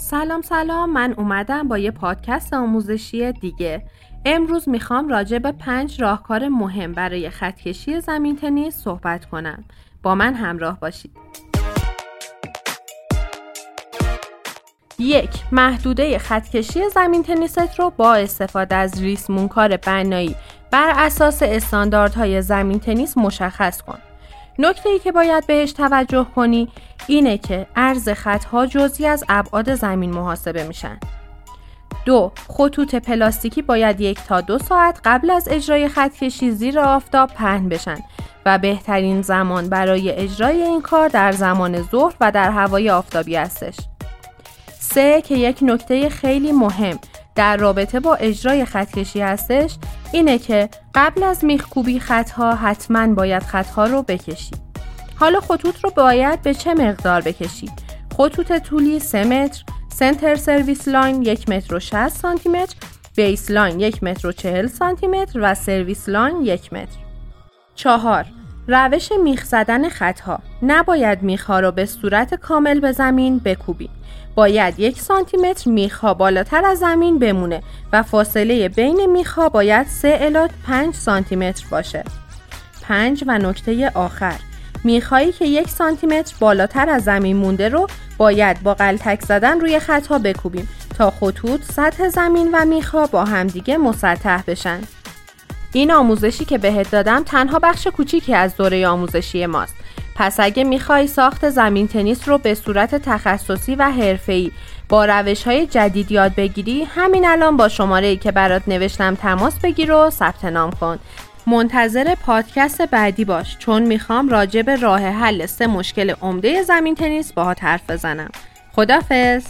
سلام سلام. من اومدم با یه پادکست آموزشی دیگه. امروز می‌خوام راجع به پنج راهکار مهم برای خطکشی زمین تنیس صحبت کنم. با من همراه باشید. یک محدوده خطکشی زمین تنیست رو با استفاده از ریسمونکار بنایی بر اساس استانداردهای زمین تنیس مشخص کن. نکته ای که باید بهش توجه کنی اینه که عرض خطها جزئی از ابعاد زمین محاسبه میشن. دو خطوط پلاستیکی باید یک تا دو ساعت قبل از اجرای خطکشی زیر آفتاب پهن بشن و بهترین زمان برای اجرای این کار در زمان ظهر و در هوای آفتابی هستش. سه که یک نکته خیلی مهم در رابطه با اجرای خطکشی هستش اینه که قبل از میخکوبی خطها حتما باید خطها رو بکشی. حالا خطوط رو باید به چه مقدار بکشی؟ خطوط طولی 3 متر، center service line 1 متر و 60 سانتی متر، baseline 1 متر و 40 سانتی متر و service line 1 متر. چهار روش میخ زدن خطها نباید میخها را به صورت کامل به زمین بکوبی باید یک سانتی متر میخها بالاتر از زمین بمونه و فاصله بین میخها باید 3 الی 5 سانتی متر باشه. 5 و نکته آخر میخهایی که یک سانتی متر بالاتر از زمین مونده رو باید با قلتک زدن روی خطها بکوبیم تا خطوط سطح زمین و میخها با همدیگه مسطح بشن. این آموزشی که بهت دادم تنها بخش کوچیکی از دوره آموزشی ماست. پس اگه می‌خوای ساخت زمین تنیس رو به صورت تخصصی و حرفه‌ای با روش های جدید یاد بگیری همین الان با شماره ای که برات نوشتم تماس بگیر و ثبت نام کن منتظر پادکست بعدی باش چون می‌خوام راجع به راه حل سه مشکل عمده زمین تنیس باهات حرف بزنم. خدافظ